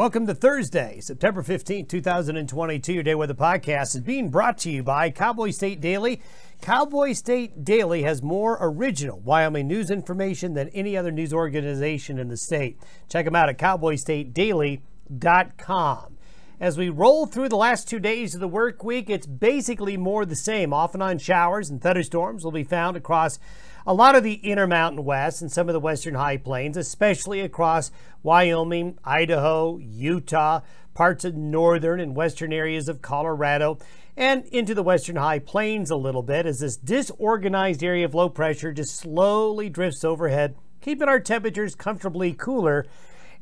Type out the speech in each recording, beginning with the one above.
Welcome to Thursday, September 15th, 2022. Your Day Weather Podcast is being brought to you by Cowboy State Daily. Cowboy State Daily has more original Wyoming news information than any other news organization in the state. Check them out at cowboystatedaily.com. As we roll through the last two days of the work week, it's basically more the same. Off and on showers and thunderstorms will be found across a lot of the Intermountain West and some of the western high plains, especially across Wyoming, Idaho, Utah, parts of northern and western areas of Colorado, and into the western high plains a little bit as this disorganized area of low pressure just slowly drifts overhead, keeping our temperatures comfortably cooler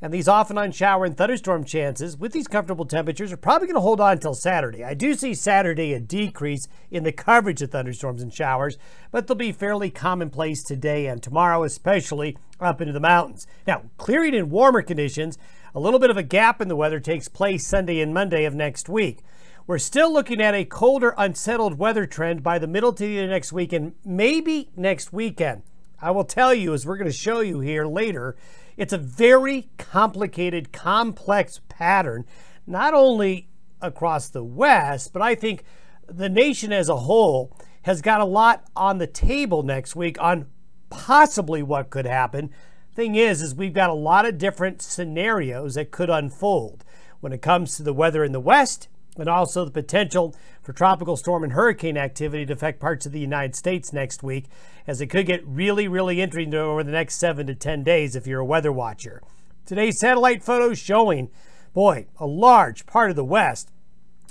and these off and on shower and thunderstorm chances with these comfortable temperatures are probably going to hold on until Saturday. I do see Saturday a decrease in the coverage of thunderstorms and showers, but they'll be fairly commonplace today and tomorrow, especially up into the mountains. Now, clearing in warmer conditions, a little bit of a gap in the weather takes place Sunday and Monday of next week. We're still looking at a colder, unsettled weather trend by the middle to the next week and maybe next weekend. I will tell you, as we're going to show you here later, it's a very complicated, complex pattern, not only across the West, but I think the nation as a whole has got a lot on the table next week on possibly what could happen. Thing is, is we've got a lot of different scenarios that could unfold when it comes to the weather in the West and also the potential for tropical storm and hurricane activity to affect parts of the United States next week, as it could get really, really interesting over the next seven to 10 days if you're a weather watcher. Today's satellite photos showing, boy, a large part of the West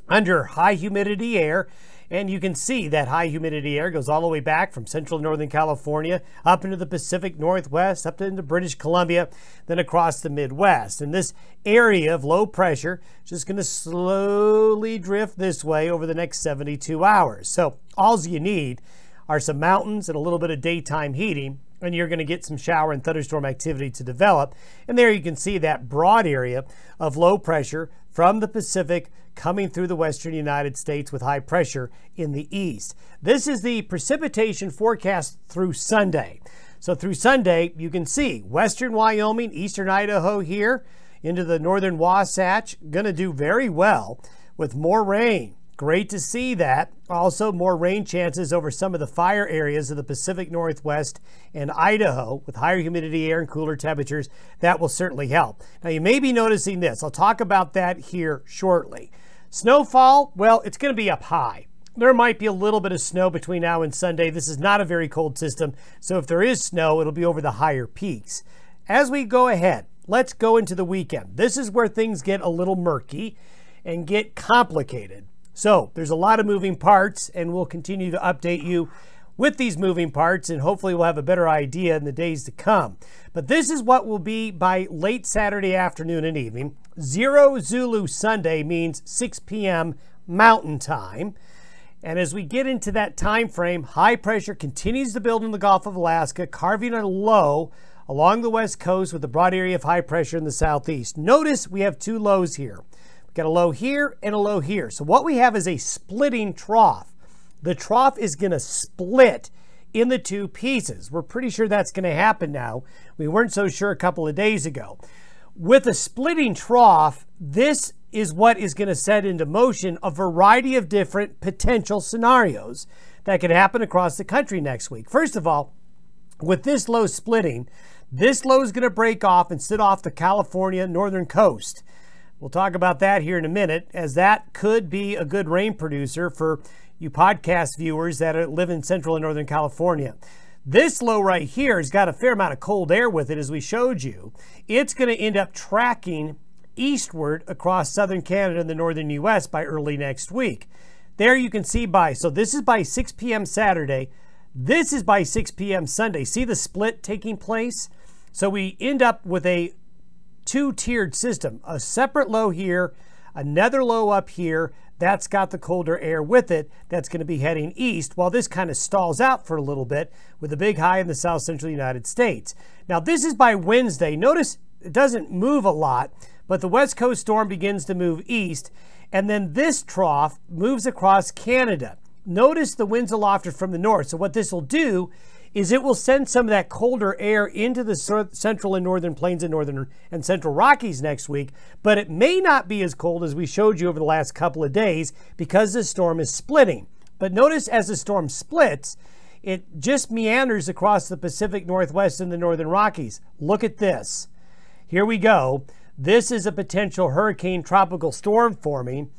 under high humidity air and you can see that high humidity air goes all the way back from central northern California up into the Pacific Northwest, up into British Columbia, then across the Midwest. And this area of low pressure is just going to slowly drift this way over the next 72 hours. So all you need are some mountains and a little bit of daytime heating and you're going to get some shower and thunderstorm activity to develop. And there you can see that broad area of low pressure from the Pacific coming through the western United States with high pressure in the east. This is the precipitation forecast through Sunday. So through Sunday, you can see western Wyoming, eastern Idaho here into the northern Wasatch going to do very well with more rain Great to see that. Also, more rain chances over some of the fire areas of the Pacific Northwest and Idaho with higher humidity air and cooler temperatures. That will certainly help. Now, you may be noticing this. I'll talk about that here shortly. Snowfall, well, it's going to be up high. There might be a little bit of snow between now and Sunday. This is not a very cold system, so if there is snow, it'll be over the higher peaks. As we go ahead, let's go into the weekend. This is where things get a little murky and get complicated. So there's a lot of moving parts, and we'll continue to update you with these moving parts, and hopefully we'll have a better idea in the days to come. But this is what will be by late Saturday afternoon and evening. Zero Zulu Sunday means 6 p.m. Mountain Time. And as we get into that time frame, high pressure continues to build in the Gulf of Alaska, carving a low along the west coast with a broad area of high pressure in the southeast. Notice we have two lows here. We've got a low here and a low here. So what we have is a splitting trough. The trough is going to split in the two pieces. We're pretty sure that's going to happen now. We weren't so sure a couple of days ago. With a splitting trough, this is what is going to set into motion a variety of different potential scenarios that could happen across the country next week. First of all, with this low splitting, this low is going to break off and sit off the California northern coast. We'll talk about that here in a minute, as that could be a good rain producer for you podcast viewers that live in central and northern California. This low right here has got a fair amount of cold air with it, as we showed you. It's going to end up tracking eastward across southern Canada and the northern U.S. by early next week. There you can see by, so this is by 6 p.m. Saturday. This is by 6 p.m. Sunday. See the split taking place? So we end up with a two tiered system a separate low here, another low up here. That's got the colder air with it that's going to be heading east while this kind of stalls out for a little bit with a big high in the south central United States. Now, this is by Wednesday. Notice it doesn't move a lot, but the west coast storm begins to move east, and then this trough moves across Canada. Notice the winds aloft are from the north. So, what this will do is it will send some of that colder air into the central and northern plains and northern and central Rockies next week, but it may not be as cold as we showed you over the last couple of days because the storm is splitting. But notice as the storm splits, it just meanders across the Pacific Northwest and the northern Rockies. Look at this. Here we go. This is a potential hurricane tropical storm forming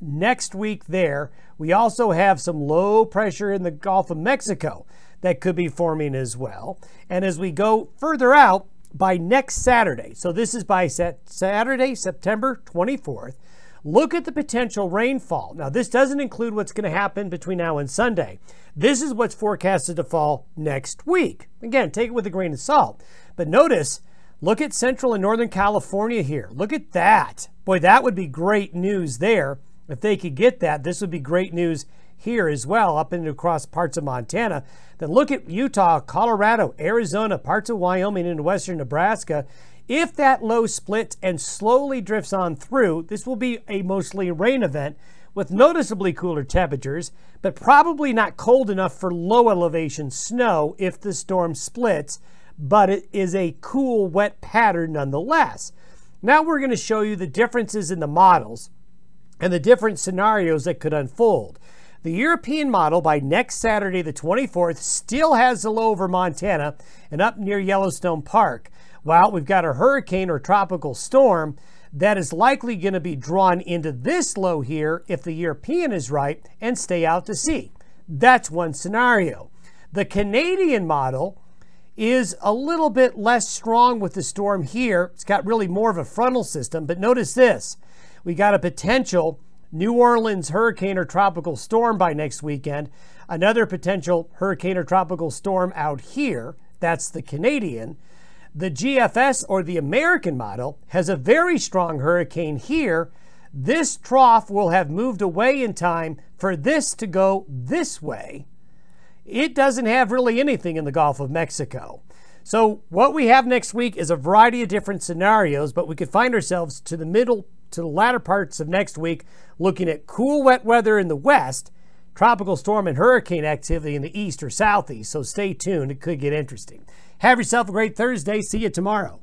next week there. We also have some low pressure in the Gulf of Mexico that could be forming as well. And as we go further out, by next Saturday, so this is by Saturday, September 24th, look at the potential rainfall. Now, this doesn't include what's going to happen between now and Sunday. This is what's forecasted to fall next week. Again, take it with a grain of salt. But notice, look at central and northern California here. Look at that. Boy, that would be great news there. If they could get that, this would be great news here as well, up and across parts of Montana. Then look at Utah, Colorado, Arizona, parts of Wyoming, and western Nebraska. If that low splits and slowly drifts on through, this will be a mostly rain event with noticeably cooler temperatures, but probably not cold enough for low elevation snow if the storm splits, but it is a cool, wet pattern nonetheless. Now we're going to show you the differences in the models and the different scenarios that could unfold. The European model by next Saturday, the 24th, still has the low over Montana and up near Yellowstone Park. While we've got a hurricane or tropical storm that is likely going to be drawn into this low here if the European is right and stay out to sea. That's one scenario. The Canadian model is a little bit less strong with the storm here. It's got really more of a frontal system, but notice this. We got a potential New Orleans hurricane or tropical storm by next weekend. Another potential hurricane or tropical storm out here. That's the Canadian. The GFS or the American model has a very strong hurricane here. This trough will have moved away in time for this to go this way. It doesn't have really anything in the Gulf of Mexico. So, what we have next week is a variety of different scenarios, but we could find ourselves to the middle to the latter parts of next week, looking at cool, wet weather in the west, tropical storm and hurricane activity in the east or southeast. So stay tuned, it could get interesting. Have yourself a great Thursday. See you tomorrow.